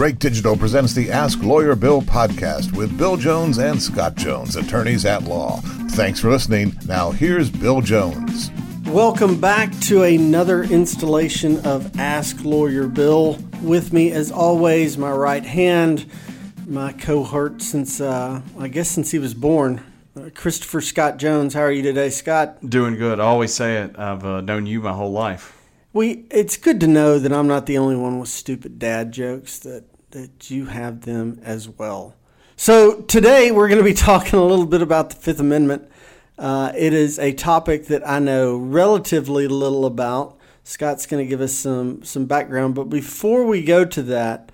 Drake Digital presents the Ask Lawyer Bill podcast with Bill Jones and Scott Jones, attorneys at law. Thanks for listening. Now, here's Bill Jones. Welcome back to another installation of Ask Lawyer Bill. With me, as always, my right hand, my cohort since, uh, I guess, since he was born, uh, Christopher Scott Jones. How are you today, Scott? Doing good. I always say it. I've uh, known you my whole life. We. It's good to know that I'm not the only one with stupid dad jokes. That that you have them as well. So today we're going to be talking a little bit about the Fifth Amendment. Uh, it is a topic that I know relatively little about. Scott's going to give us some some background, but before we go to that,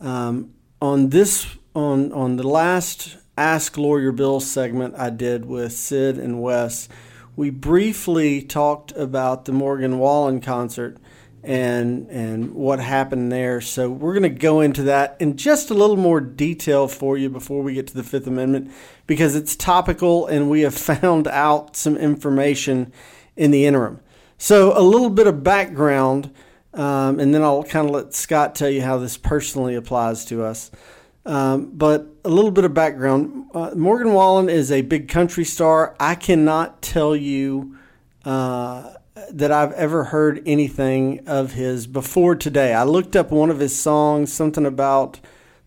um, on this on on the last Ask Lawyer Bill segment I did with Sid and Wes, we briefly talked about the Morgan Wallen concert and and what happened there. So we're going to go into that in just a little more detail for you before we get to the Fifth Amendment because it's topical and we have found out some information in the interim. So a little bit of background, um, and then I'll kind of let Scott tell you how this personally applies to us. Um, but a little bit of background uh, Morgan Wallen is a big country star. I cannot tell you uh, that I've ever heard anything of his before today. I looked up one of his songs, something about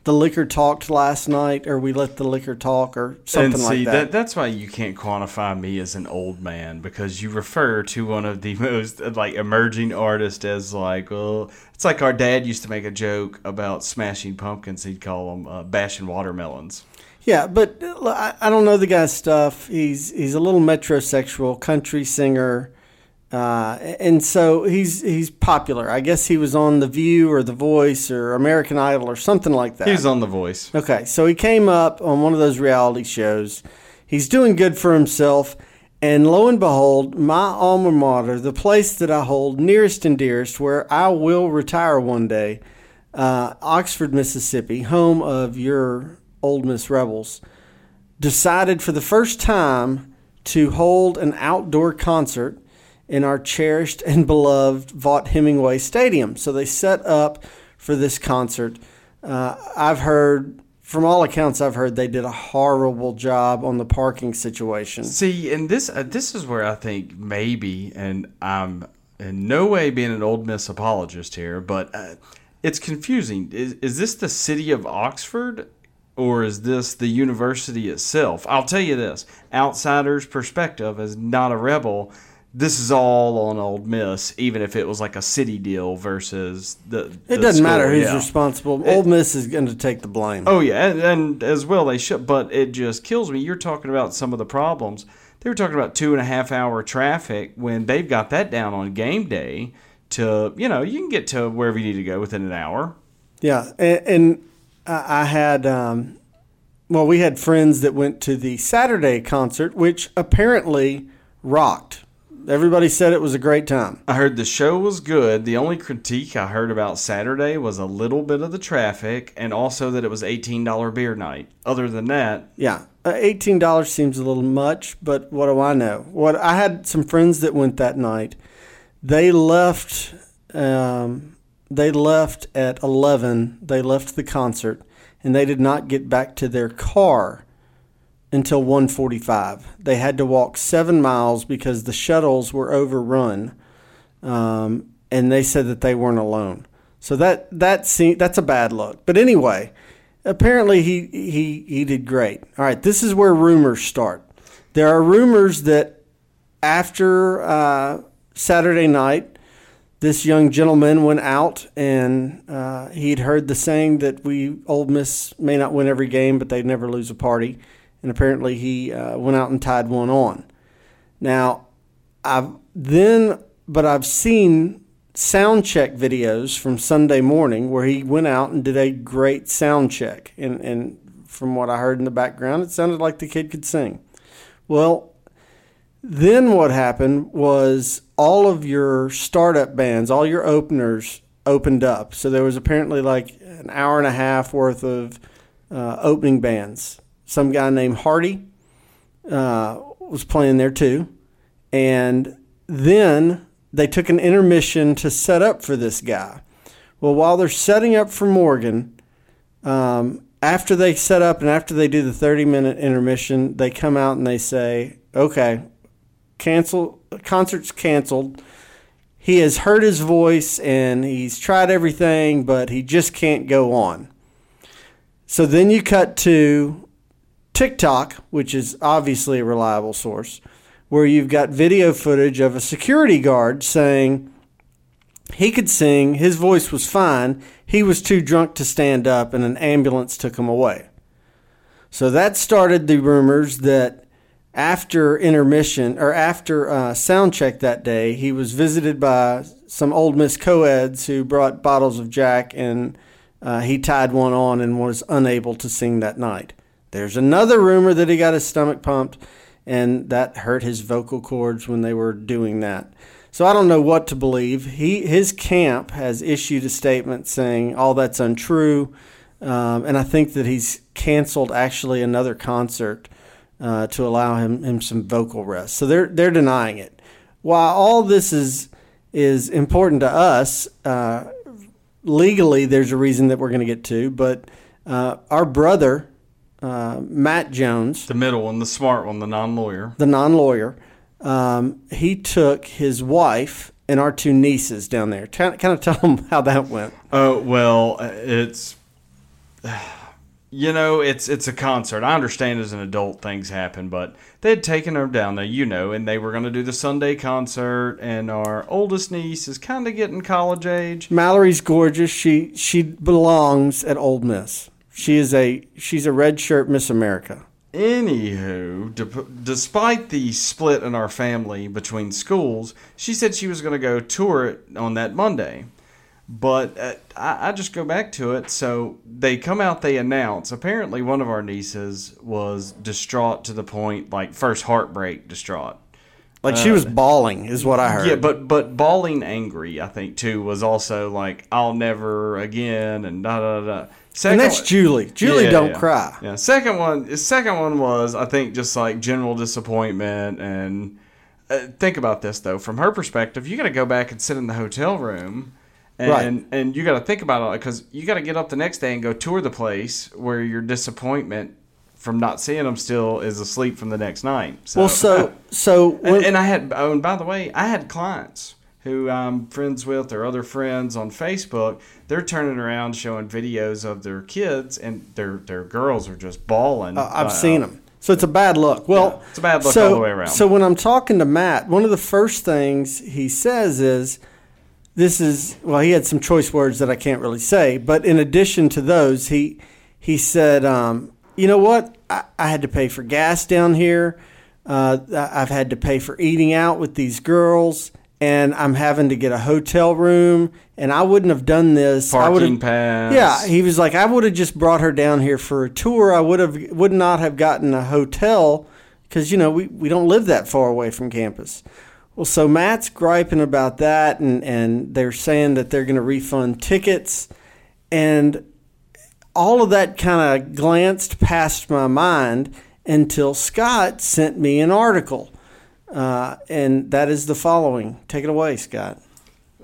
the liquor talked last night, or we let the liquor talk, or something and see, like that. That's why you can't quantify me as an old man because you refer to one of the most like emerging artists as like, well, it's like our dad used to make a joke about smashing pumpkins. He'd call them uh, bashing watermelons. Yeah, but uh, I I don't know the guy's stuff. He's he's a little metrosexual country singer. Uh, and so he's he's popular. I guess he was on The View or The Voice or American Idol or something like that. He was on The Voice. Okay, so he came up on one of those reality shows. He's doing good for himself, and lo and behold, my alma mater, the place that I hold nearest and dearest, where I will retire one day, uh, Oxford, Mississippi, home of your Ole Miss Rebels, decided for the first time to hold an outdoor concert in our cherished and beloved Vaught Hemingway Stadium. So they set up for this concert. Uh, I've heard, from all accounts I've heard, they did a horrible job on the parking situation. See, and this uh, this is where I think maybe, and I'm in no way being an Ole Miss apologist here, but uh, it's confusing. Is, is this the city of Oxford? Or is this the university itself? I'll tell you this: outsider's perspective, as not a rebel, this is all on Ole Miss, even if it was like a city deal versus the. It the doesn't school, matter who's yeah. responsible. Ole Miss is going to take the blame. Oh yeah, and, and as well they should. But it just kills me. You're talking about some of the problems. They were talking about two and a half hour traffic when they've got that down on game day. To you know, you can get to wherever you need to go within an hour. Yeah, and, and I I had, um, well, we had friends that went to the Saturday concert, which apparently rocked. Everybody said it was a great time. I heard the show was good. The only critique I heard about Saturday was a little bit of the traffic and also that it was $18 beer night. Other than that, Yeah, uh, eighteen dollars seems a little much, but what do I know? What I had some friends that went that night. They left. Um, they left at eleven. They left the concert, and they did not get back to their car until 1:45. They had to walk seven miles because the shuttles were overrun, um, and they said that they weren't alone. So that that se- that's a bad look. But anyway, apparently he he he did great. All right, this is where rumors start. There are rumors that after uh, Saturday night, this young gentleman went out and uh, he'd heard the saying that we Ole Miss may not win every game, but they'd never lose a party. And apparently, he uh, went out and tied one on. Now, I've then, but I've seen sound check videos from Sunday morning where he went out and did a great sound check. And, and from what I heard in the background, it sounded like the kid could sing. Well, then what happened was all of your startup bands, all your openers opened up. So there was apparently like an hour and a half worth of uh, opening bands. Some guy named Hardy uh, was playing there too. And then they took an intermission to set up for this guy. Well, while they're setting up for Morgan, Um, after they set up and after they do the 30 minute intermission, they come out and they say, okay, cancel, concert's canceled. He has heard his voice and he's tried everything, but he just can't go on. So then you cut to TikTok, which is obviously a reliable source, where you've got video footage of a security guard saying he could sing, his voice was fine, he was too drunk to stand up, and an ambulance took him away. So that started the rumors that after intermission or after uh, sound check that day, he was visited by some Ole Miss Coeds who brought bottles of Jack and uh, he tied one on and was unable to sing that night. There's another rumor that he got his stomach pumped and that hurt his vocal cords when they were doing that. So I don't know what to believe. He his camp has issued a statement saying all that's untrue, um, and I think that he's canceled actually another concert uh, to allow him him some vocal rest. So they're they're denying it. While all this is is important to us, uh, legally there's a reason that we're going to get to, but uh, our brother uh, Matt Jones, The middle one, the smart one, the non-lawyer. the non-lawyer, um, he took his wife and our two nieces down there. Kind kind of tell them how that went. Oh well, uh, it's you know it's it's a concert. I understand as an adult things happen, but they had taken her down there, you know, and they were going to do the Sunday concert. And our oldest niece is kind of getting college age. Mallory's gorgeous. She she belongs at Ole Miss. She is a she's a red shirt Miss America. Anywho, de- despite the split in our family between schools, she said she was going to go tour it on that Monday. But uh, I, I just go back to it. So they come out, they announce. Apparently, one of our nieces was distraught to the point, like first heartbreak distraught. Like she was bawling, is what I heard. Yeah, but but bawling angry, I think too, was also like I'll never again and da da da. Second and that's Julie. Julie Yeah, don't yeah. cry. Yeah. Second one. The second one was I think just like general disappointment and uh, think about this though from her perspective. You got to go back and sit in the hotel room. And, Right. and you got to think about it because you got to get up the next day and go tour the place where your disappointment from not seeing them still is asleep from the next night. So, Well, so so when, and, and I had, oh, and by the way, I had clients who I'm friends with or other friends on Facebook. They're turning around showing videos of their kids, and their their girls are just bawling. Uh, I've Uh, seen them. So it's a bad look. Well, Yeah, it's a bad look so, all the way around. So when I'm talking to Matt, one of the first things he says is, "This is well." He had some choice words that I can't really say, but in addition to those, he he said, um, "You know what? I, I had to pay for gas down here. Uh, I've had to pay for eating out with these girls." And I'm having to get a hotel room, and I wouldn't have done this. Parking pass. yeah, he was like, I would have just brought her down here for a tour. I would have would not have gotten a hotel because you know we, we don't live that far away from campus. Well, so Matt's griping about that, and and they're saying that they're going to refund tickets, and all of that kind of glanced past my mind until Scott sent me an article, uh, and that is the following. Take it away, Scott.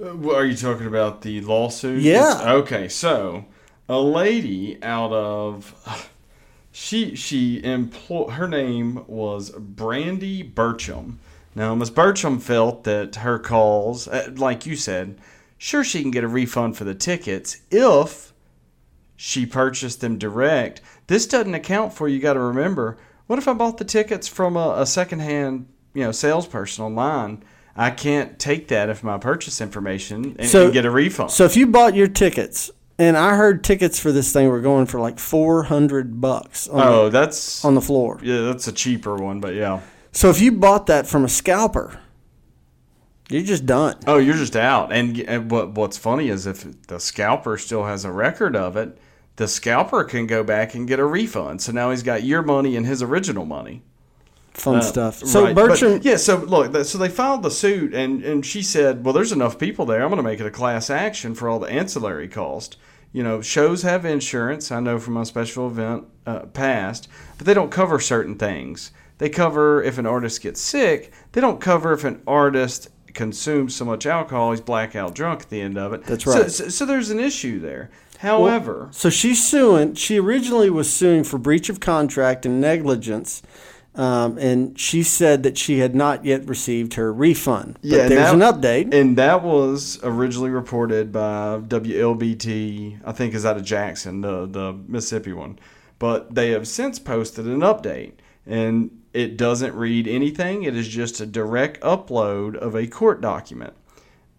Uh, Are you talking about the lawsuit? Yeah. Okay, so a lady out of she she employ her name was Brandy Burcham. Now, Miss Burcham felt that her calls, uh, like you said, sure she can get a refund for the tickets if she purchased them direct. This doesn't account for you. Got to remember, what if I bought the tickets from a, a secondhand, you know, salesperson online? I can't take that if my purchase information and, So- and get a refund. So if you bought your tickets, and I heard tickets for this thing were going for like four hundred bucks on, oh, the, that's on the floor. yeah, that's a cheaper one, but yeah. So if you bought that from a scalper, you're just done. Oh, you're just out. And, and what what's funny is if the scalper still has a record of it, the scalper can go back and get a refund. So now he's got your money and his original money. Fun Uh, stuff. So right, but- Bertram, yeah. So look, so they filed the suit, and and she said, well, there's enough people there. I'm going to make it a class action for all the ancillary cost. You know, shows have insurance. I know from my special event uh, past, but they don't cover certain things. They cover if an artist gets sick. They don't cover if an artist consumes so much alcohol he's blackout drunk at the end of it. That's right. So, so there's an issue there. However, So she's suing. She originally was suing for breach of contract and negligence. Um, and she said that she had not yet received her refund. But Yeah, there's that- an update. and that was originally reported by WLBT, I think is out of Jackson, the the Mississippi one. But they have since posted an update, and it doesn't read anything. It is just a direct upload of a court document,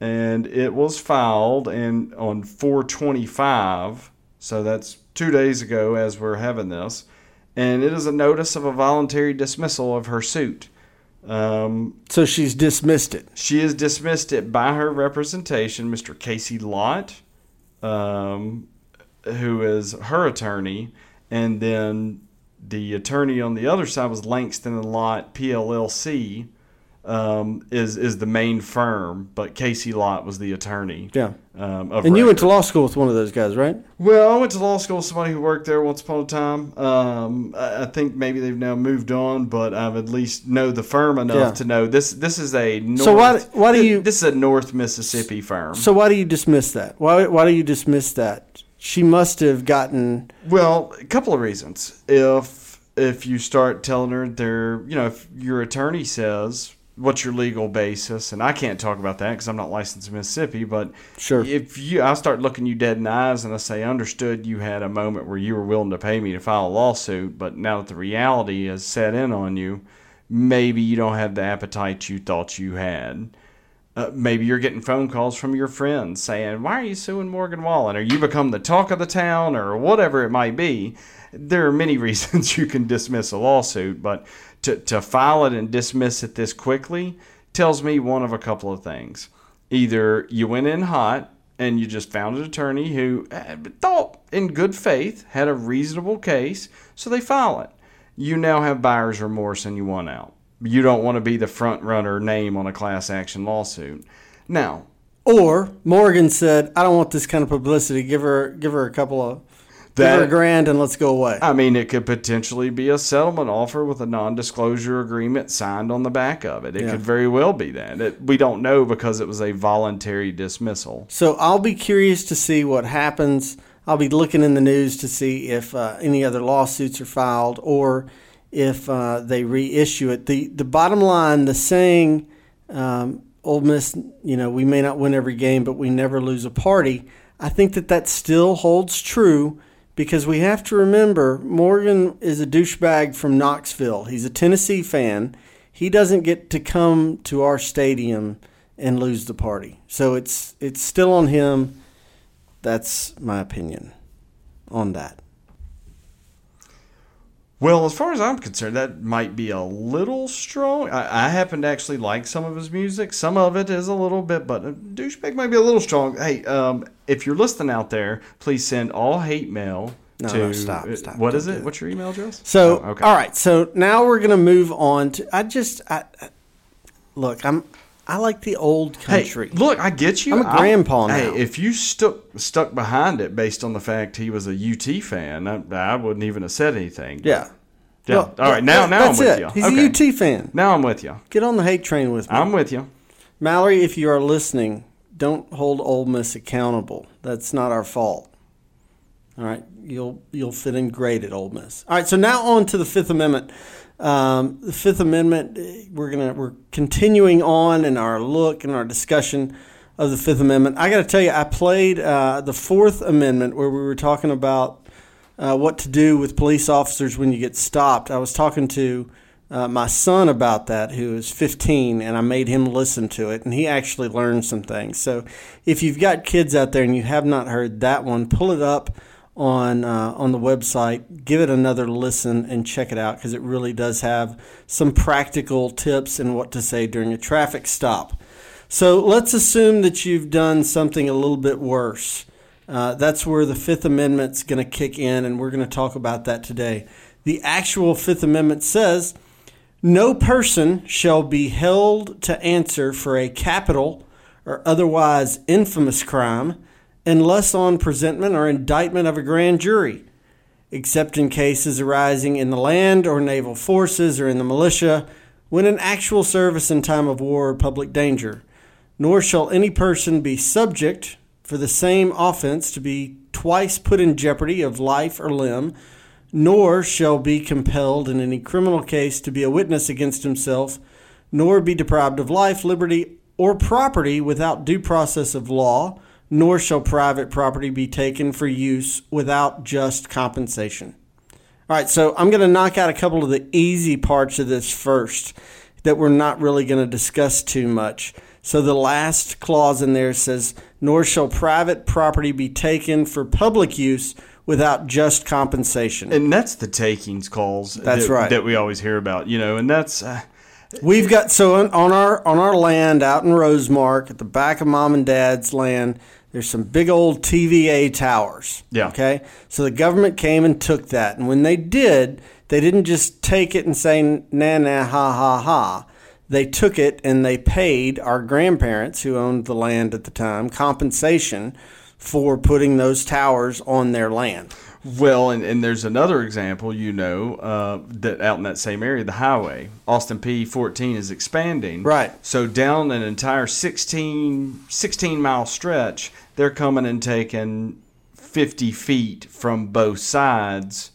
and it was filed and on 425. So that's two days ago as we're having this, and it is a notice of a voluntary dismissal of her suit. Um, so she's dismissed it. she has dismissed it by her representation, Mr. Casey Lott, um, who is her attorney, and then the attorney on the other side was Langston and Lott PLLC, um, is is the main firm, but Casey Lott was the attorney. Yeah. Um, of And you went to law school with one of those guys, right? Well, I went to law school with somebody who worked there once upon a time. Um, I I think maybe they've now moved on, but I've at least know the firm enough Yeah. to know this. This is a North, So why- why do you- This is a North Mississippi firm. So why do you dismiss that? Why why do you dismiss that? She must have gotten Well, a couple of reasons. If if you start telling her they're, you know, if your attorney says what's your legal basis, and I can't talk about that because I'm not licensed in Mississippi, but Sure. if you, I start looking you dead in the eyes and I say, understood you had a moment where you were willing to pay me to file a lawsuit, but now that the reality has set in on you, maybe you don't have the appetite you thought you had. Uh, maybe you're getting phone calls from your friends saying, "Why are you suing Morgan Wallen?" Or you become the talk of the town, or whatever it might be. There are many reasons you can dismiss a lawsuit, but to to file it and dismiss it this quickly tells me one of a couple of things. Either you went in hot and you just found an attorney who uh, thought in good faith had a reasonable case, so they file it. You now have buyer's remorse and you won out. You don't want to be the front runner name on a class action lawsuit. Now, or Morgan said, I don't want this kind of publicity. Give her give her a couple of give her a That- grand and let's go away. I mean, it could potentially be a settlement offer with a non disclosure agreement signed on the back of it. It Yeah. could very well be that. It, we don't know because it was a voluntary dismissal. So I'll be curious to see what happens. I'll be looking in the news to see if uh, any other lawsuits are filed or if uh, they reissue it. The the bottom line, the saying, um, "Ole Miss, you know, we may not win every game, but we never lose a party." I think that that still holds true because we have to remember Morgan is a douchebag from Knoxville. He's a Tennessee fan. He doesn't get to come to our stadium and lose the party. So it's it's still on him. That's my opinion on that. Well, as far as I'm concerned, that might be a little strong. I, I happen to actually like some of his music. Some of it is a little bit, but a douchebag might be a little strong. Hey, um, if you're listening out there, please send all hate mail No, to. no, stop, uh, stop, What is do it? What's your email address? So Oh, okay. all right, so now we're gonna move on to. I just I, I- look. I'm I like the old country. Hey, look, I get you. I'm a grandpa now. Hey, if you stuck stuck behind it based on the fact he was a UT fan, I, I wouldn't even have said anything. yeah. Yeah. Well, All right. Now, that- now that's I'm with it. you. He's Okay. a UT fan. Now I'm with you. Get on the hate train with me. I'm with you. Mallory, if you are listening, don't hold Ole Miss accountable. That's not our fault. All right, you'll you'll fit in great at Ole Miss. All right, so now on to the Fifth Amendment. Um, the Fifth Amendment, eh, we're gonna we're continuing on in our look and our discussion of the Fifth Amendment. I got to tell you, I played uh, the Fourth Amendment where we were talking about uh, what to do with police officers when you get stopped. I was talking to uh, my son about that, who is 15, and I made him listen to it, and he actually learned some things. So, if you've got kids out there and you have not heard that one, pull it up on uh, on the website, give it another listen, and check it out because it really does have some practical tips and what to say during a traffic stop. So let's assume that you've done something a little bit worse. Uh, that's where the Fifth Amendment's going to kick in, and we're going to talk about that today. The actual Fifth Amendment says no person shall be held to answer for a capital or otherwise infamous crime unless on presentment or indictment of a grand jury, except in cases arising in the land or naval forces or in the militia when in actual service in time of war or public danger. Nor shall any person be subject for the same offense to be twice put in jeopardy of life or limb, nor shall be compelled in any criminal case to be a witness against himself, nor be deprived of life, liberty, or property without due process of law, nor shall private property be taken for use without just compensation. All right, so I'm going to knock out a couple of the easy parts of this first that we're not really going to discuss too much. So the last clause in there says, nor shall private property be taken for public use without just compensation. And that's the takings clause. That's that, right. That we always hear about, you know, and that's. Uh, We've got so on, on our on our land out in Rosemark at the back of mom and dad's land. There's some big old TVA towers. Yeah. Okay. So the government came and took that, and when they did, they didn't just take it and say na na ha ha ha. They took it and they paid our grandparents who owned the land at the time compensation for putting those towers on their land. Well, and, and there's another example, you know, uh, that out in that same area, the highway, Austin Peay 14 is expanding. Right. So down an entire 16, 16 mile stretch, they're coming and taking 50 feet from both sides.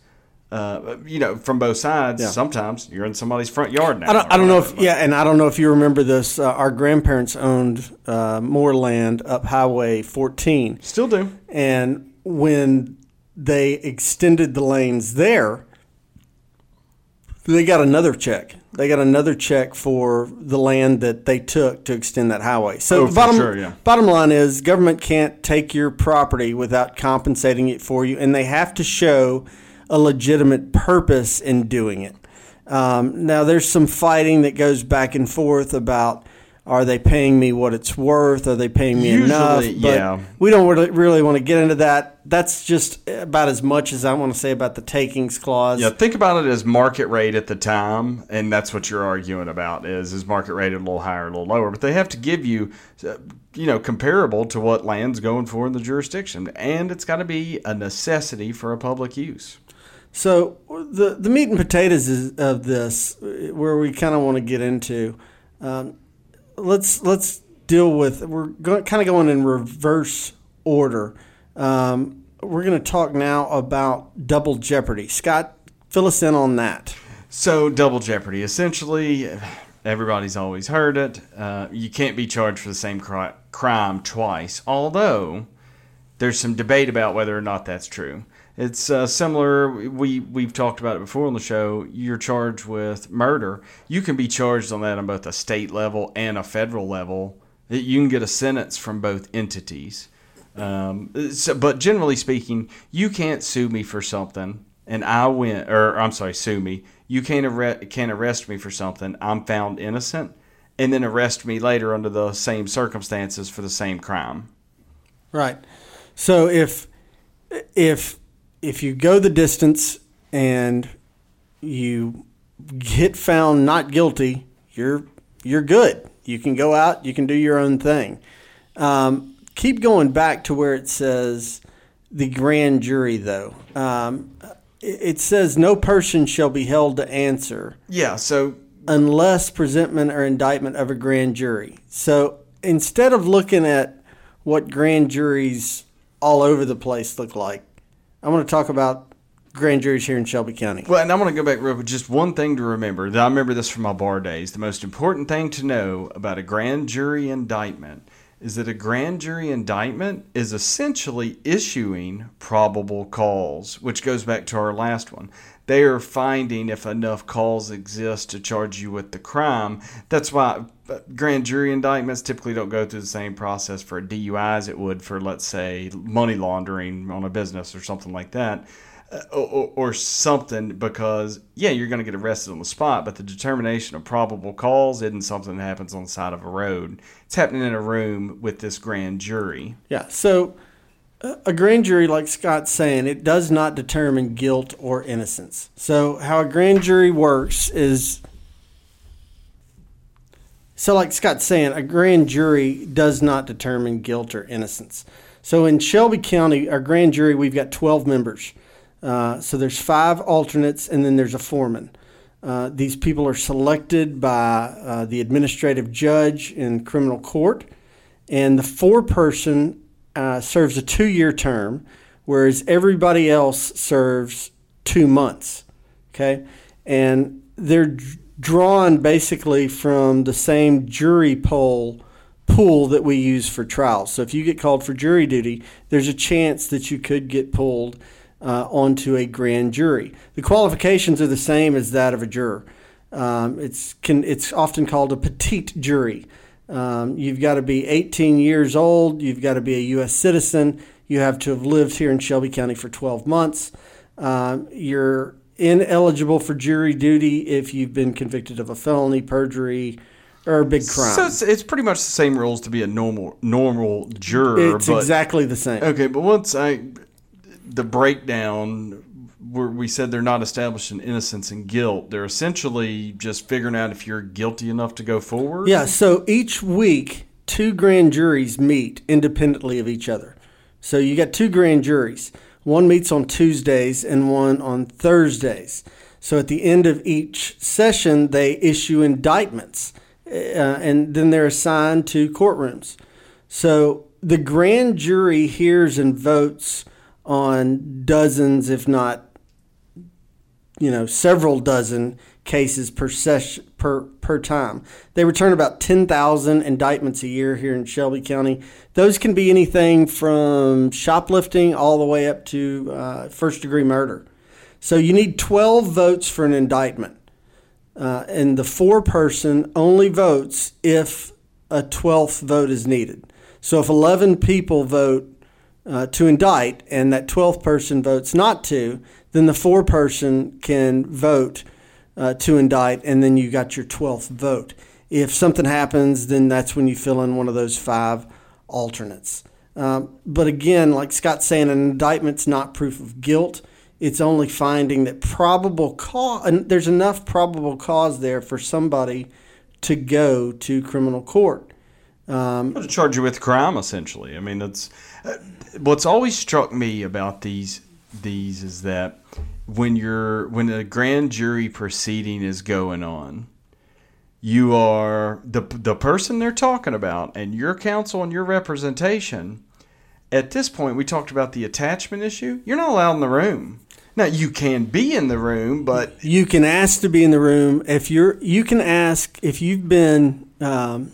Uh, you know, from both sides. Yeah. Sometimes you're in somebody's front yard now. I don't, I don't know if yeah, and I don't know if you remember this. Uh, our grandparents owned uh, more land up Highway 14, Still do. and when they extended the lanes there, they got another check. They got another check for the land that they took to extend that highway. So Oh, bottom sure, yeah. bottom line is government can't take your property without compensating it for you, and they have to show a legitimate purpose in doing it. Um, now, there's some fighting that goes back and forth about are they paying me what it's worth? Are they paying me enough? But yeah. we don't really, really want to get into that. That's just about as much as I want to say about the takings clause. Yeah, think about it as market rate at the time, and that's what you're arguing about is is market rate a little higher, a little lower. But they have to give you, you know, comparable to what land's going for in the jurisdiction, and it's got to be a necessity for a public use. So the the meat and potatoes is, of this, where we kind of want to get into, um, let's let's deal with. We're go, kind of going in reverse order. Um, we're going to talk now about double jeopardy. Scott, fill us in on that. So double jeopardy, essentially, everybody's always heard it. Uh, you can't be charged for the same cri- crime twice, although there's some debate about whether or not that's true. It's uh, similar. We we've talked about it before on the show. You're charged with murder. You can be charged on that on both a state level and a federal level. You can get a sentence from both entities. Um, so, but generally speaking, you can't sue me for something, and I win, or I'm sorry, sue me. You can't arrest, can't arrest me for something. I'm found innocent, and then arrest me later under the same circumstances for the same crime. Right. So if if if you go the distance and you get found not guilty, you're you're good. You can go out. You can do your own thing. Um, keep going back to where it says the grand jury, though. Um, it says no person shall be held to answer Yeah. So unless presentment or indictment of a grand jury. So instead of looking at what grand juries all over the place look like, I want to talk about grand juries here in Shelby County. Well, and I'm going to go back real quick. Just one thing to remember. that I remember this from my bar days. The most important thing to know about a grand jury indictment is that a grand jury indictment is essentially issuing probable cause, which goes back to our last one. They are finding if enough cause exists to charge you with the crime. That's why grand jury indictments typically don't go through the same process for a DUI as it would for, let's say, money laundering on a business or something like that or, or something because yeah you're going to get arrested on the spot but the determination of probable cause isn't something that happens on the side of a road it's happening in a room with this grand jury Yeah. So a grand jury, like Scott's saying, it does not determine guilt or innocence. So how a grand jury works is. So, like Scott's saying, a grand jury does not determine guilt or innocence. So, in Shelby County, our grand jury, we've got 12 members. Uh, so, there's five alternates, and then there's a foreman. Uh, these people are selected by uh, the administrative judge in criminal court, and the foreperson uh, serves a two-year term, whereas everybody else serves two months. Okay, and they're drawn basically from the same jury poll pool that we use for trials. So if you get called for jury duty, there's a chance that you could get pulled uh, onto a grand jury. The qualifications are the same as that of a juror. Um, it's can, it's often called a petite jury. Um, you've got to be 18 years old. You've got to be a U.S. citizen. You have to have lived here in Shelby County for 12 months. Um, you're ineligible for jury duty if you've been convicted of a felony, perjury, or a big crime. So it's, it's pretty much the same rules to be a normal normal juror. it's exactly the same. Okay, but once I the breakdown where we said they're not establishing innocence and guilt, they're essentially just figuring out if you're guilty enough to go forward. Yeah, so each week, two grand juries meet independently of each other. So you got two grand juries. One meets on Tuesdays and one on Thursdays. So at the end of each session, they issue indictments uh, and then they're assigned to courtrooms. So the grand jury hears and votes on dozens, if not you know, several dozen cases per per per time. They return about 10,000 indictments a year here in Shelby County. Those can be anything from shoplifting all the way up to uh, first degree murder. So you need 12 votes for an indictment. Uh, and the foreperson only votes if a 12th vote is needed. So if 11 people vote uh, to indict and that 12th person votes not to, then the foreperson can vote uh, to indict, and then you got your 12th vote. If something happens, then that's when you fill in one of those five alternates. Um, but again, like Scott's saying, an indictment's not proof of guilt. It's only finding that probable cause, and there's enough probable cause there for somebody to go to criminal court. Um, to charge you with crime, essentially. I mean, that's uh, what's always struck me about these these is that when you're when a grand jury proceeding is going on, you are the the person they're talking about and your counsel and your representation. At this point, we talked about the attachment issue. You're not allowed in the room. Now you can be in the room, but you can ask to be in the room if you're. You can ask if you've been um,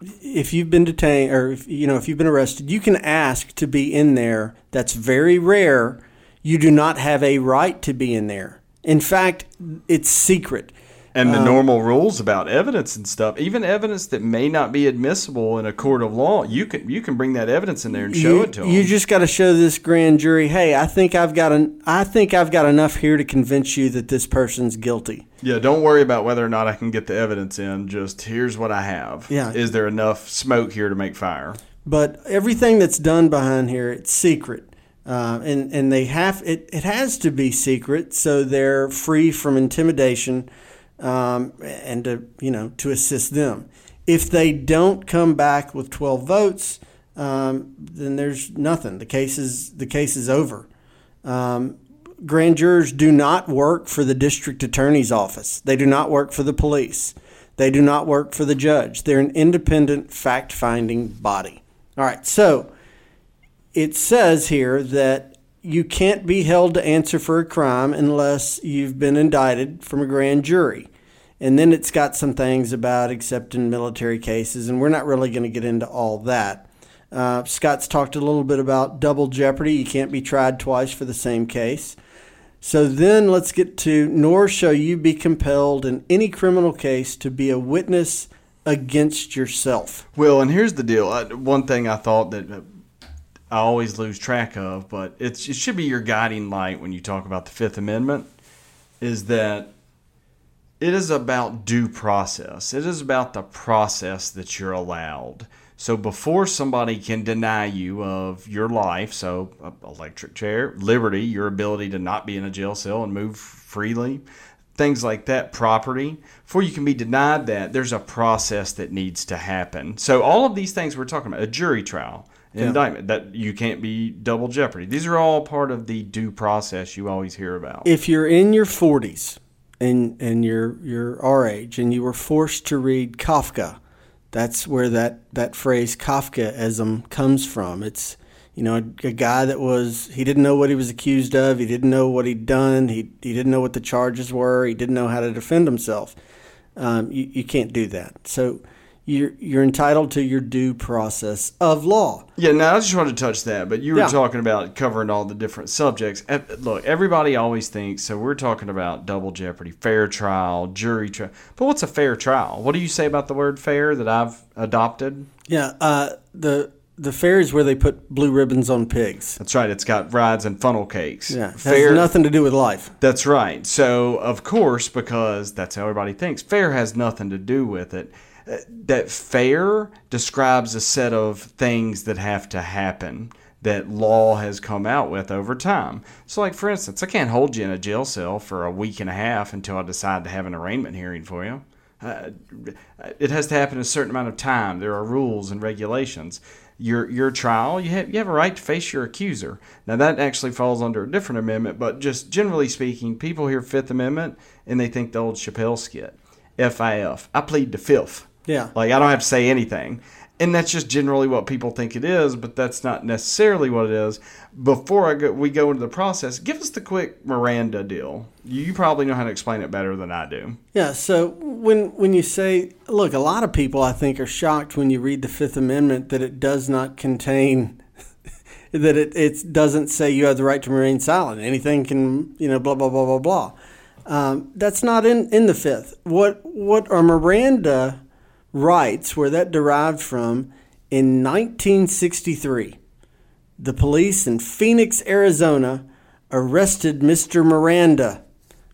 if you've been detained or if, you know if you've been arrested. You can ask to be in there. That's very rare you do not have a right to be in there. In fact, it's secret. And the um, normal rules about evidence and stuff, even evidence that may not be admissible in a court of law, you can you can bring that evidence in there and show you, it to them. You just got to show this grand jury, hey, I think I've got an, I think I've got enough here to convince you that this person's guilty. Yeah, don't worry about whether or not I can get the evidence in. Just here's what I have. Yeah. Is there enough smoke here to make fire? But everything that's done behind here, it's secret. Uh, and and they have it. It has to be secret, so they're free from intimidation, um, and to you know to assist them. If they don't come back with twelve votes, um, then there's nothing. The case is the case is over. Um, grand jurors do not work for the district attorney's office. They do not work for the police. They do not work for the judge. They're an independent fact finding body. All right, so it says here that you can't be held to answer for a crime unless you've been indicted from a grand jury. And then it's got some things about accepting military cases, and we're not really going to get into all that. Uh, Scott's talked a little bit about double jeopardy. You can't be tried twice for the same case. So then let's get to nor shall you be compelled in any criminal case to be a witness against yourself. Well, and here's the deal. one thing I thought that I always lose track of, but it should be your guiding light when you talk about the Fifth Amendment, is that it is about due process. It is about the process that you're allowed. So before somebody can deny you of your life, so electric chair, liberty, your ability to not be in a jail cell and move freely, things like that, property, before you can be denied that, there's a process that needs to happen. So all of these things we're talking about, a jury trial, yeah. indictment that you can't be double jeopardy. These are all part of the due process you always hear about. If you're in your 40s and and you're you're our age and you were forced to read Kafka, that's where that that phrase Kafkaism comes from. It's You know, a, a guy that was he didn't know what he was accused of. He didn't know what he'd done. He he didn't know what the charges were. He didn't know how to defend himself. Um, you you can't do that. So you're you're entitled to your due process of law. Yeah, now I just wanted to touch that, but you were Yeah. talking about covering all the different subjects. Look, everybody always thinks so. We're talking about double jeopardy, fair trial, jury trial. But what's a fair trial? What do you say about the word fair that I've adopted? Yeah, uh, the the fair is where they put blue ribbons on pigs. That's right. It's got rides and funnel cakes. Yeah, it fair. has nothing to do with life. That's right. So, of course, because that's how everybody thinks, fair has nothing to do with it. That fair describes a set of things that have to happen that law has come out with over time. So, like, for instance, I can't hold you in a jail cell for a week and a half until I decide to have an arraignment hearing for you. Uh, it has to happen a certain amount of time. There are rules and regulations. Your your trial, you have you have a right to face your accuser. Now that actually falls under a different amendment, but just generally speaking, people hear Fifth Amendment and they think the old Chappelle skit, FIF. I plead the fifth. Yeah. Like I don't have to say anything. And that's just generally what people think it is, but that's not necessarily what it is. Before I go, we go into the process, give us the quick Miranda deal. You probably know how to explain it better than I do. Yeah. So when when you say, look, a lot of people I think are shocked when you read the Fifth Amendment that it does not contain that it it doesn't say you have the right to remain silent. Anything can you know blah blah blah blah blah. Um, that's not in in the Fifth. What what are Miranda rights? Where that derived from in 1963. The police in Phoenix, Arizona, arrested Mr. Miranda.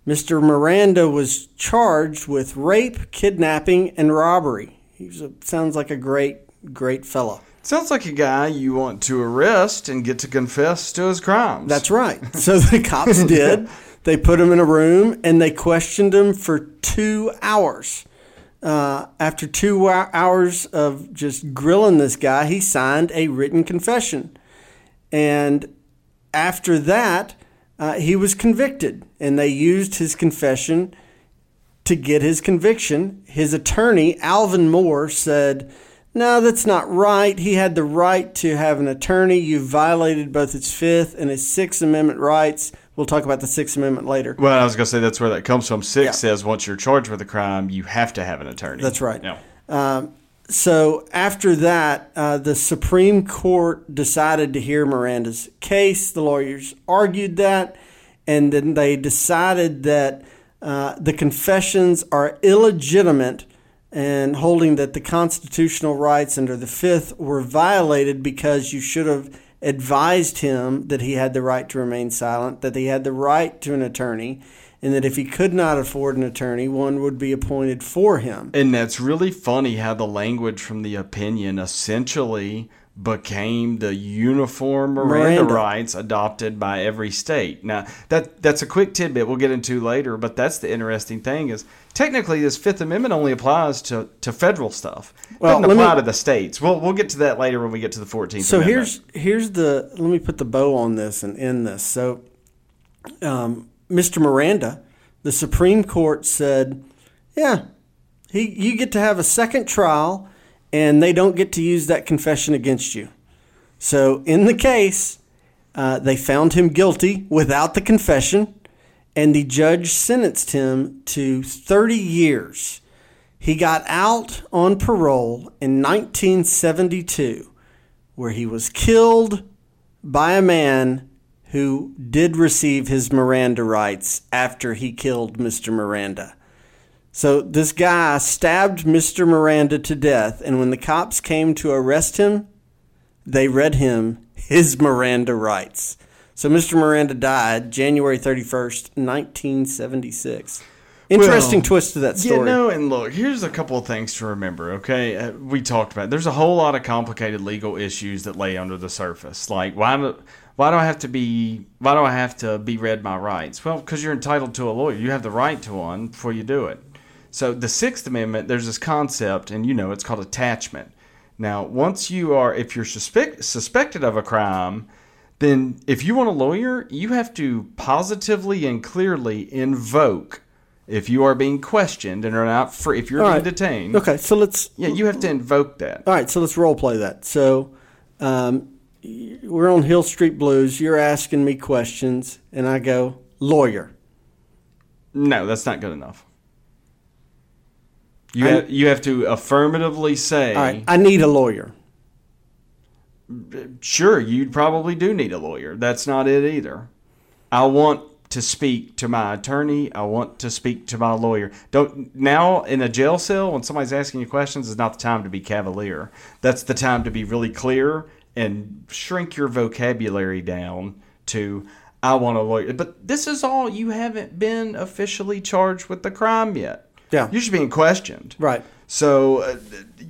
Mr. Miranda was charged with rape, kidnapping, and robbery. He was a, sounds like a great, great fella. Sounds like a guy you want to arrest and get to confess to his crimes. That's right. So the cops did. They put him in a room and they questioned him for two hours. Uh, after two hours of just grilling this guy, he signed a written confession. And after that, uh, he was convicted, and they used his confession to get his conviction. His attorney, Alvin Moore, said, No, that's not right. He had the right to have an attorney. You violated both his Fifth and his Sixth Amendment rights. We'll talk about the Sixth Amendment later. Well, I was going to say that's where that comes from. Six Yeah. says once you're charged with a crime, you have to have an attorney. That's right. Yeah. So after that, uh, the Supreme Court decided to hear Miranda's case. The lawyers argued that, and then they decided that uh, the confessions are illegitimate and holding that the constitutional rights under the Fifth were violated because you should have advised him that he had the right to remain silent, that he had the right to an attorney, and that if he could not afford an attorney, one would be appointed for him. And that's really funny how the language from the opinion essentially became the uniform Miranda, Miranda. rights adopted by every state. Now, that that's a quick tidbit we'll get into later, but that's the interesting thing is technically this Fifth Amendment only applies to, to federal stuff. Well, doesn't let me- apply to the states. We'll we'll get to that later when we get to the 14th So Amendment. here's here's the let me put the bow on this and end this. So, um, Mr. Miranda, the Supreme Court said, yeah, he you get to have a second trial, and they don't get to use that confession against you. So in the case, uh, they found him guilty without the confession, and the judge sentenced him to 30 years. He got out on parole in 1972 where he was killed by a man who did receive his Miranda rights after he killed Mr. Miranda. So this guy stabbed Mr. Miranda to death, and when the cops came to arrest him, they read him his Miranda rights. So Mr. Miranda died January 31st, 1976. Interesting Well, twist to that story. Yeah, no, and look, here's a couple of things to remember. Okay, uh, we talked about. There's a whole lot of complicated legal issues that lay under the surface. Like why do why do I have to be why do I have to be read my rights? Well, because you're entitled to a lawyer. You have the right to one before you do it. So the Sixth Amendment, there's this concept, and you know it's called attachment. Now, once you are, if you're suspect, suspected of a crime, then if you want a lawyer, you have to positively and clearly invoke if you are being questioned and are not free, if you're All being right. detained. Okay, so let's Yeah, you have to invoke that. All right, so let's role play that. So, um, we're on Hill Street Blues. You're asking me questions, and I go lawyer. No, that's not good enough. You have, you have to affirmatively say, All right, I need a lawyer. sure, you probably do need a lawyer. That's not it either. I want to speak to my attorney. I want to speak to my lawyer. Don't now in a jail cell when somebody's asking you questions is not the time to be cavalier. That's the time to be really clear and shrink your vocabulary down to I want a lawyer. But this is all you haven't been officially charged with the crime yet. Yeah. You're just being questioned. Right. So uh,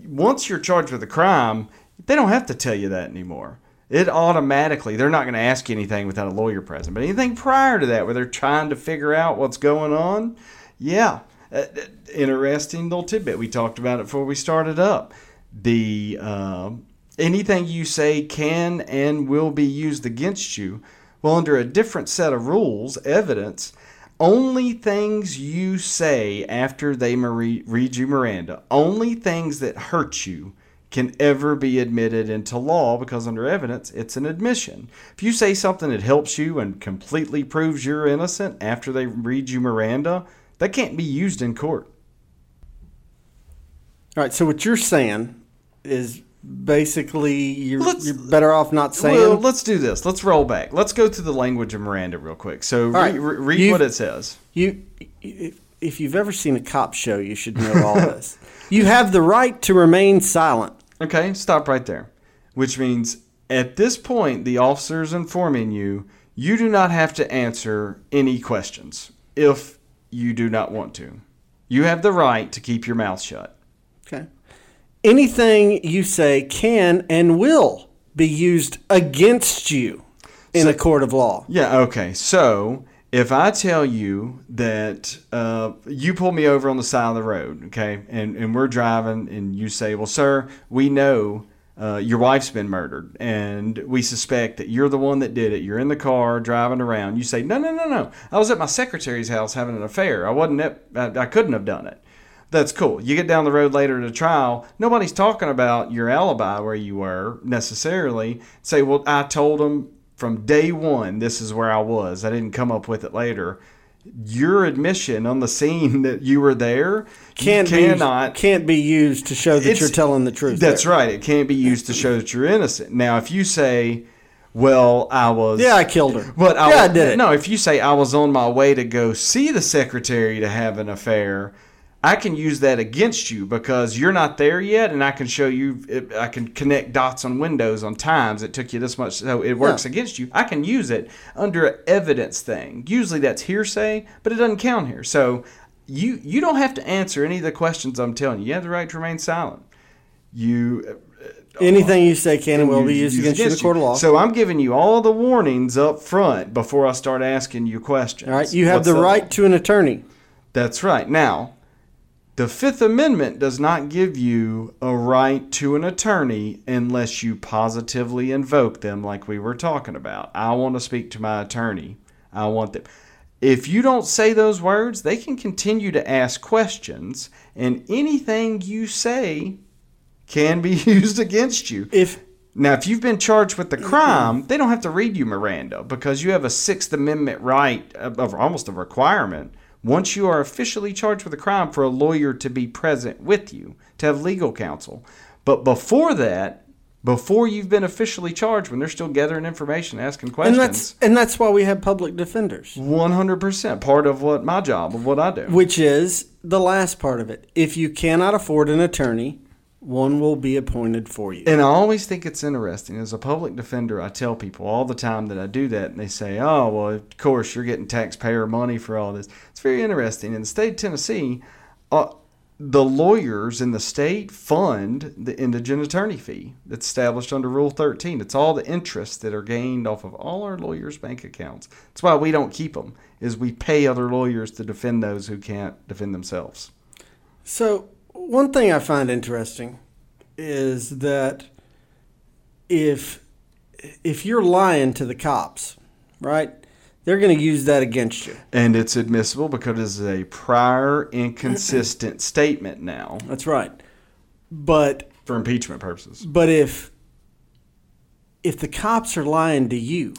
once you're charged with a crime, they don't have to tell you that anymore. It automatically, they're not going to ask you anything without a lawyer present. But anything prior to that, where they're trying to figure out what's going on, yeah. Uh, interesting little tidbit. We talked about it before we started up. The uh, anything you say can and will be used against you. Well, under a different set of rules, evidence, only things you say after they read you Miranda, only things that hurt you can ever be admitted into law because under evidence it's an admission. If you say something that helps you and completely proves you're innocent after they read you Miranda, that can't be used in court. All right. So what you're saying is basically you're, you're better off not saying. Well, let's do this. Let's roll back. Let's go to the language of Miranda real quick. So re- right. re- read You- what it says. You, if, if you've ever seen a cop show, you should know all this. You have the right to remain silent. Okay, stop right there. Which means at this point, the officer is informing you you do not have to answer any questions if you do not want to. You have the right to keep your mouth shut. Okay. Anything you say can and will be used against you in a court of law. Yeah, okay. So if I tell you that uh, you pull me over on the side of the road, okay, and, and we're driving, and you say, Well, sir, we know uh, your wife's been murdered, and we suspect that you're the one that did it. You're in the car driving around. You say, No, no, no, no. I was at my secretary's house having an affair. I wasn't at, I, I couldn't have done it. That's cool. You get down the road later to trial. Nobody's talking about your alibi where you were necessarily. Say, well, I told them from day one this is where I was. I didn't come up with it later. Your admission on the scene that you were there Can't cannot. be can't be used to show that you're telling the truth. That's there. right. It can't be used to show that you're innocent. Now, if you say, "Well, I was," Yeah, I killed her. But I, yeah, I did it. No, if you say I was on my way to go see the secretary to have an affair, I can use that against you because you're not there yet, and I can show you. I can connect dots on windows on times it took you this much, so it works Yeah. against you. I can use it under an evidence thing. Usually that's hearsay, but it doesn't count here. So you you don't have to answer any of the questions I'm telling you. You have the right to remain silent. You uh, Anything you say can and will be used against you in the court of law. So I'm giving you all the warnings up front before I start asking you questions. All right, you have What's the right to an attorney. That's right. Now, the Fifth Amendment does not give you a right to an attorney unless you positively invoke them, like we were talking about. I want to speak to my attorney. I want them. If you don't say those words, they can continue to ask questions, and anything you say can be used against you. If Now, if you've been charged with the crime, they don't have to read you Miranda because you have a Sixth Amendment right, of, almost a requirement, once you are officially charged with a crime for a lawyer to be present with you, to have legal counsel. But before that, before you've been officially charged, when they're still gathering information, asking questions, and that's and that's why we have public defenders, 100% part of what my job, of what I do. which is the last part of it. If you cannot afford an attorney, one will be appointed for you. And I always think it's interesting. As a public defender, I tell people all the time that I do that, and they say, oh, well, of course, you're getting taxpayer money for all this. It's very interesting. In the state of Tennessee, uh, the lawyers in the state fund the indigent attorney fee that's established under Rule 13. It's all the interest that are gained off of all our lawyers' bank accounts. That's why we don't keep them, is we pay other lawyers to defend those who can't defend themselves. So, one thing I find interesting is that if if you're lying to the cops, right? They're going to use that against you. And it's admissible because it is a prior inconsistent statement now That's right. But for impeachment purposes. but if if the cops are lying to you,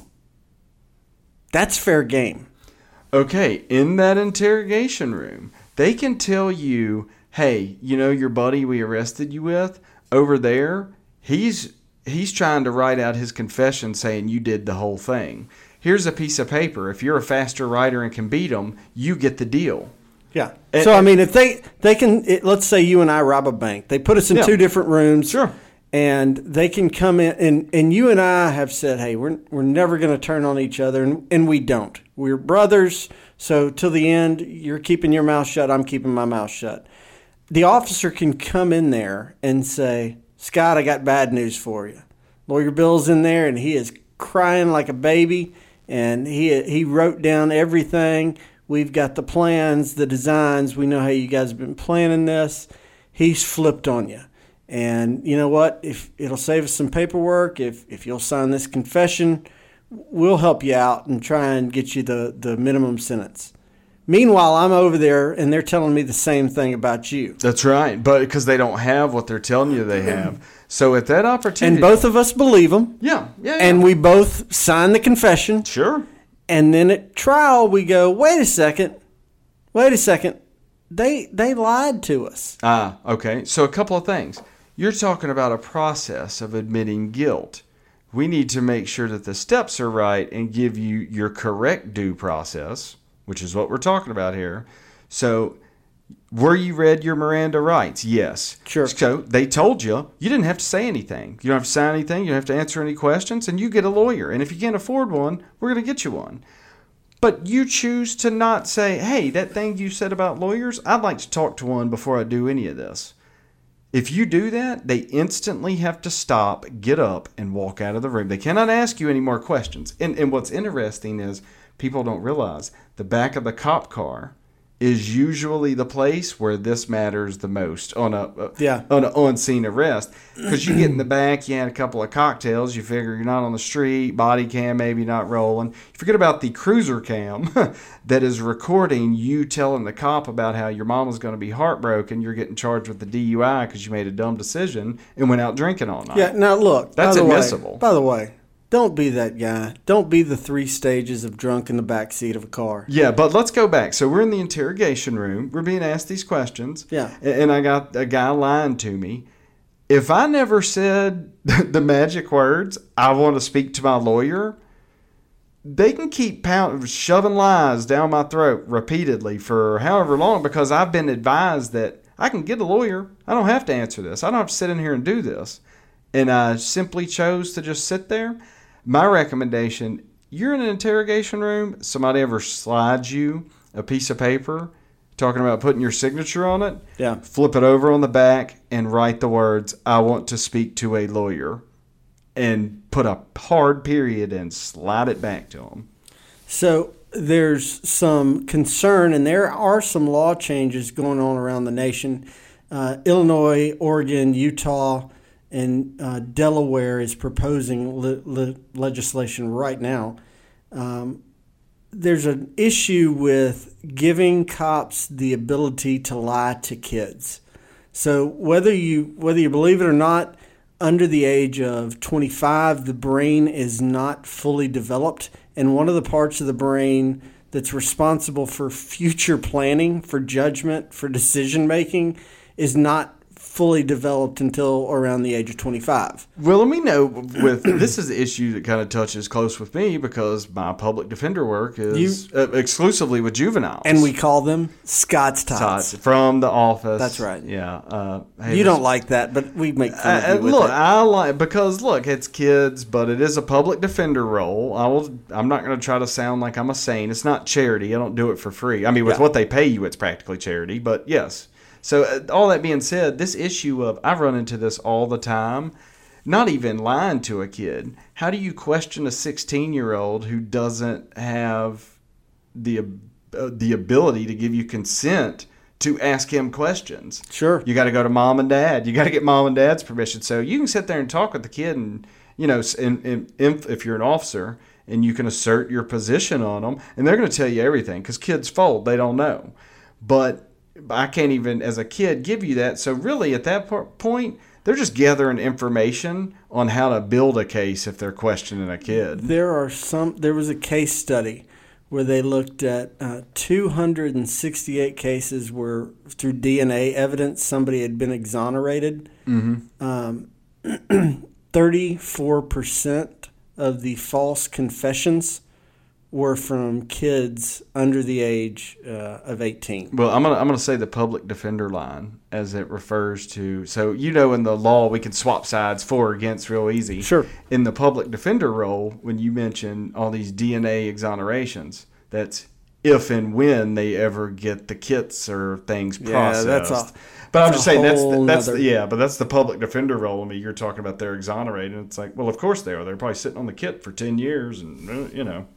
that's fair game. Okay, in that interrogation room, they can tell you, "Hey, you know your buddy we arrested you with over there? He's he's trying to write out his confession saying you did the whole thing. Here's a piece of paper. If you're a faster writer and can beat him, you get the deal." Yeah. And- so I eh. mean, if they they can, it, let's say you and I rob a bank, they put us in Yeah. two different rooms. Sure. And they can come in, and, and you and I have said, hey, we're, we're never going to turn on each other, and, and we don't. We're brothers, so till the end, you're keeping your mouth shut, I'm keeping my mouth shut. The officer can come in there and say, Scott, I got bad news for you. Lawyer Bill's in there, and he is crying like a baby, and he he wrote down everything. We've got the plans, the designs. We know how you guys have been planning this. He's flipped on you. And you know what? If it'll save us some paperwork, if if you'll sign this confession, we'll help you out and try and get you the, the minimum sentence. Meanwhile, I'm over there and they're telling me the same thing about you. That's right, but because they don't have what they're telling you they have. So at that opportunity, And both of us believe them. yeah, yeah, yeah. And we both sign the confession. sure, And then at trial, we go, wait a second, wait a second. They they lied to us. Ah, okay. So a couple of things. You're talking about a process of admitting guilt. We need to make sure that the steps are right and give you your correct due process, which is what we're talking about here. So, were you read your Miranda rights? Yes. Sure. So they told you you didn't have to say anything. You don't have to sign anything. You don't have to answer any questions, and you get a lawyer. And if you can't afford one, we're going to get you one. But you choose to not say, hey, that thing you said about lawyers, I'd like to talk to one before I do any of this. If you do that, they instantly have to stop, get up, and walk out of the room. They cannot ask you any more questions. And, and what's interesting is people don't realize the back of the cop car is usually the place where this matters the most on a a- Yeah. on an on-scene arrest because you get in the back, you had a couple of cocktails, you figure you're not on the street, body cam maybe not rolling. You forget about the cruiser cam that is recording you telling the cop about how your mom mama's going to be heartbroken. You're getting charged with the DUI because you made a dumb decision and went out drinking all night. Yeah. Now look. That's by the way- admissible. by the way, don't be that guy. Don't be the three stages of drunk in the back seat of a car. Yeah, but let's go back. So we're in the interrogation room. We're being asked these questions. Yeah. And I got a guy lying to me. If I never said the magic words, I want to speak to my lawyer, they can keep pound, shoving lies down my throat repeatedly for however long because I've been advised that I can get a lawyer. I don't have to answer this. I don't have to sit in here and do this. And I simply chose to just sit there. My recommendation you're in an interrogation room, somebody ever slides you a piece of paper talking about putting your signature on it, Yeah. flip it over on the back and write the words, I want to speak to a lawyer, and put a hard period and slide it back to them. So there's some concern, and there are some law changes going on around the nation. Uh, Illinois, Oregon, Utah, and uh, Delaware is proposing le- le- legislation right now. Um, there's an issue with giving cops the ability to lie to kids. So whether you whether you believe it or not, under the age of 25, the brain is not fully developed, and one of the parts of the brain that's responsible for future planning, for judgment, for decision making, is not fully developed until around the age of 25. Well, and we know with this is the issue that kind of touches close with me because my public defender work is uh, exclusively with juveniles. And we call them Scott's tots. Tots from the office. That's right. Yeah. Uh, hey, You don't like that, but we make fun Uh, of you with look, it. I like because look, it's kids, but it is a public defender role. I will. I'm not going to try to sound like I'm a saint. It's not charity. I don't do it for free. I mean, with Yeah. what they pay you, it's practically charity. But yes. So uh, all that being said, this issue of I've run into this all the time. Not even lying to a kid. How do you question a 16 year old who doesn't have the uh, the ability to give you consent to ask him questions? Sure. You got to go to mom and dad. You got to get mom and dad's permission. So you can sit there and talk with the kid, and you know, and, if you're an officer, and you can assert your position on them, and they're going to tell you everything because kids fold; they don't know. But I can't even, as a kid, give you that. So really, at that point, They're just gathering information on how to build a case if they're questioning a kid. There are some. There was a case study where they looked at uh, 268 cases where through DNA evidence somebody had been exonerated. Mm-hmm. Um, 34% of the false confessions were from kids under the age uh, of 18. Well, I'm gonna I'm gonna say the public defender line as it refers to. So you know, in the law, we can swap sides for or against real easy. Sure. In the public defender role, when you mention all these DNA exonerations, that's if and when they ever get the kits or things Yeah, processed. that's a- but I'm just saying that's the, that's the, yeah, but that's the public defender role. I mean, you're talking about they're exonerated. It's like, well, of course they are. They're probably sitting on the kit for ten years, and uh, you know.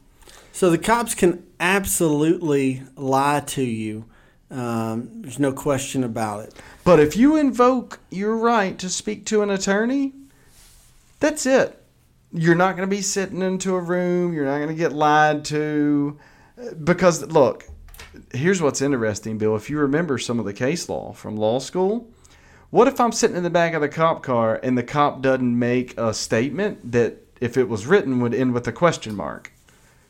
So the cops can absolutely lie to you. Um, there's no question about it. But if you invoke your right to speak to an attorney, that's it. You're not going to be sitting into a room. You're not going to get lied to. Because, look, here's what's interesting, Bill. If you remember some of the case law from law school, what if I'm sitting in the back of the cop car and the cop doesn't make a statement that, if it was written, would end with a question mark?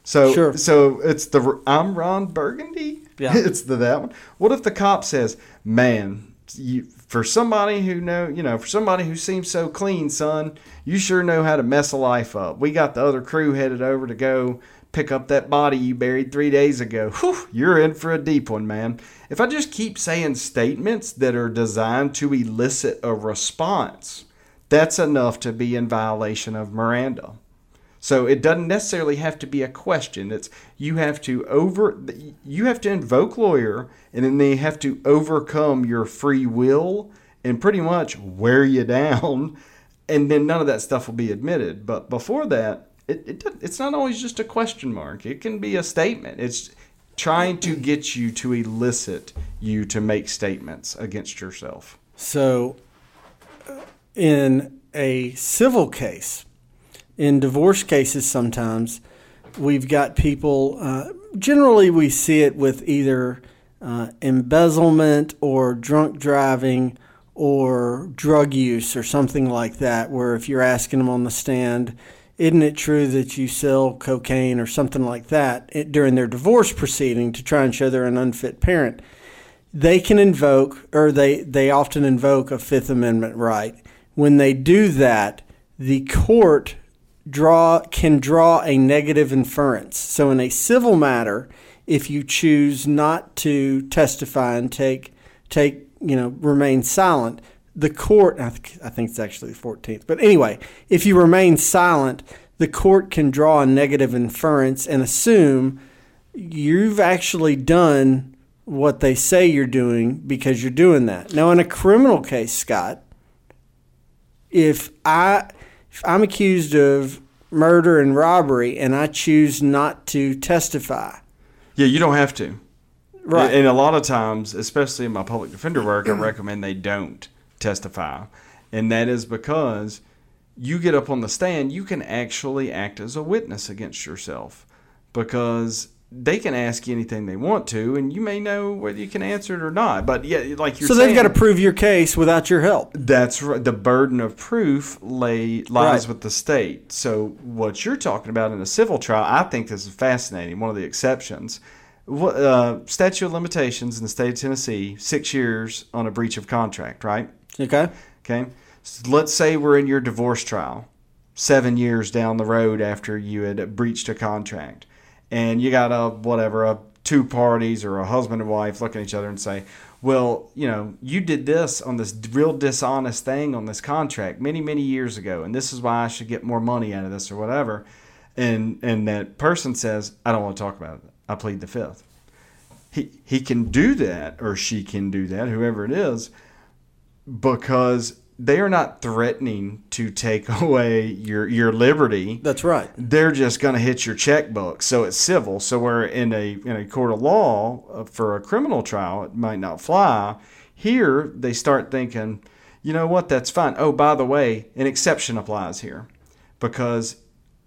So, Sure. so it's the I'm Ron Burgundy. Yeah. it's the that one. What if the cop says, "Man, you, for somebody who know, you know, for somebody who seems so clean, son, you sure know how to mess a life up. We got the other crew headed over to go pick up that body you buried three days ago. Whew, you're in for a deep one, man." If I just keep saying statements that are designed to elicit a response, that's enough to be in violation of Miranda. So it doesn't necessarily have to be a question. It's you have to over you have to invoke lawyer and then they have to overcome your free will and pretty much wear you down and then none of that stuff will be admitted. But before that, it, it it's not always just a question mark. It can be a statement. It's trying to get you to elicit you to make statements against yourself. So, uh, in a civil case, in divorce cases, sometimes we've got people, uh, generally, we see it with either uh, embezzlement or drunk driving or drug use or something like that, where if you're asking them on the stand, isn't it true that you sell cocaine or something like that it, during their divorce proceeding to try and show they're an unfit parent? they can invoke, or they, they often invoke a Fifth Amendment right. When they do that, the court draw can draw a negative inference. So in a civil matter, if you choose not to testify and take take you know remain silent, the court I, th- I think it's actually the 14th. But anyway, if you remain silent, the court can draw a negative inference and assume you've actually done what they say you're doing because you're doing that. Now, in a criminal case, Scott, if I if I'm accused of murder and robbery and I choose not to testify, Yeah, you don't have to. right? And a lot of times, especially in my public defender work, I recommend they don't testify. And that is because you get up on the stand, you can actually act as a witness against yourself because they can ask you anything they want to, and you may know whether you can answer it or not. But yeah, like you're so saying, they've got to prove your case without your help. that's right. The burden of proof lay lies Right. with the state. So what you're talking about in a civil trial, I think this is fascinating. One of the exceptions, what, uh, statute of limitations in the state of Tennessee, six years on a breach of contract, right? Okay. Okay. So let's say we're in your divorce trial, seven years down the road after you had breached a contract, and you got a whatever a two parties or a husband and wife looking at each other and say, "Well, you know, you did this on this real dishonest thing on this contract many many years ago, and this is why I should get more money out of this or whatever," and and that person says, "I don't want to talk about it. I plead the fifth. He he can do that or she can do that, whoever it is because they are not threatening to take away your your liberty. That's right. They're just going to hit your checkbook. So it's civil. So where in a in a court of law uh, for a criminal trial it might not fly. Here they start thinking, you know what? That's fine. Oh, by the way, an exception applies here because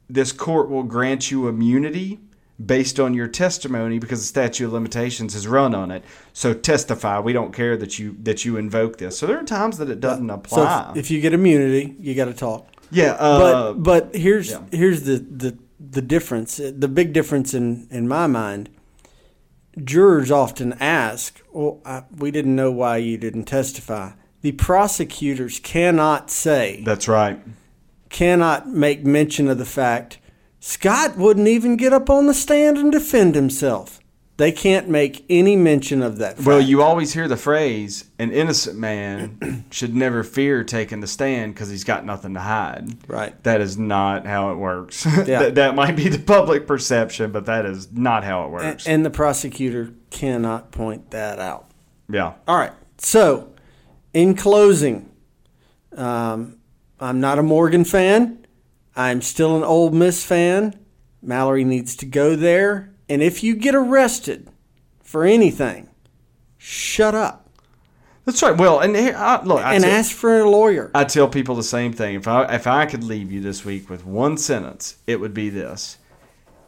this court will grant you immunity based on your testimony because the statute of limitations has run on it. So testify. We don't care that you that you invoke this. So there are times that it doesn't So apply. if, if you get immunity, you got to talk. yeah, uh, but but here's yeah. here's the, the the difference. The big difference in in my mind. Jurors often ask, "Well, I, we didn't know why you didn't testify." The prosecutors cannot say, that's right. cannot make mention of the fact Scott wouldn't even get up on the stand and defend himself. They can't make any mention of that. Fact. Well, you always hear the phrase, "An innocent man should never fear taking the stand because he's got nothing to hide." right. That is not how it works. Yeah. that, that might be the public perception, but that is not how it And, works. and the prosecutor cannot point that out. yeah. All right. So, in closing, um, I'm not a Morgan fan. I'm still an Ole Miss fan. Mallory needs to go there. And if you get arrested for anything, shut up That's right. Well, and here, I, look, I and tell- ask for a lawyer. I tell people the same thing. If I if I could leave you this week with one sentence, it would be this: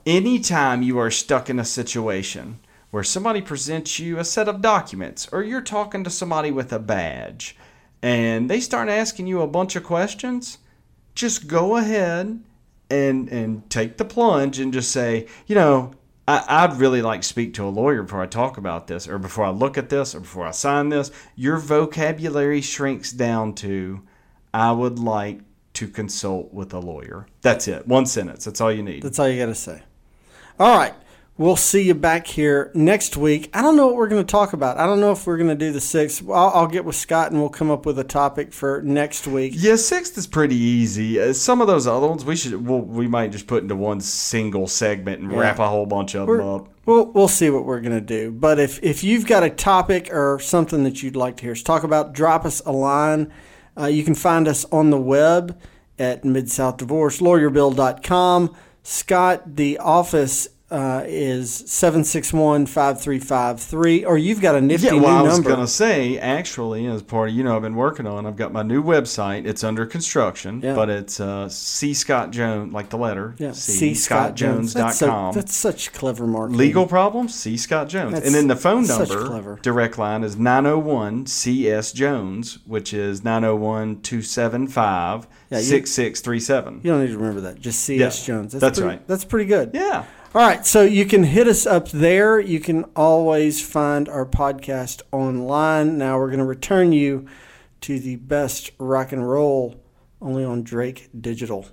Anytime you are stuck in a situation where somebody presents you a set of documents, or you're talking to somebody with a badge, and they start asking you a bunch of questions, just go ahead and and take the plunge and just say, you know, I, I'd really like to speak to a lawyer before I talk about this, or before I look at this, or before I sign this. Your vocabulary shrinks down to, I would like to consult with a lawyer. That's it. One sentence. That's all you need. That's all you got to say. All right. We'll see you back here next week. I don't know what we're going to talk about. I don't know if we're going to do the sixth. I'll, I'll get with Scott and we'll come up with a topic for next week. Yeah, sixth is pretty easy. Uh, some of those other ones we should we'll, we might just put into one single segment and wrap a whole bunch of them We're- up. We'll, we'll see what we're going to do. But if, if you've got a topic or something that you'd like to hear us talk about, drop us a line. Uh, you can find us on the web at MidSouthDivorceLawyerBill.com. Scott, the office uh, is 761 5353. Or you've got a nifty Yeah, well, new I was number. gonna say actually, as part of you know, I've been working on. I've got my new website. It's under construction, Yeah. but it's uh, C Scott Jones, like the letter. yeah, C Scott Jones. That's, so, com. that's such clever marketing. Legal problems? C. Scott Jones. That's and then the phone number, direct line, is 901 CS Jones, which is 901 275 Yeah, you- 6637. You don't need to remember that. Just C.S. Yeah, Jones. that's pretty, right. That's pretty good. Yeah. All right, so you can hit us up there. You can always find our podcast online. Now we're going to return you to the best rock and roll only on Drake Digital.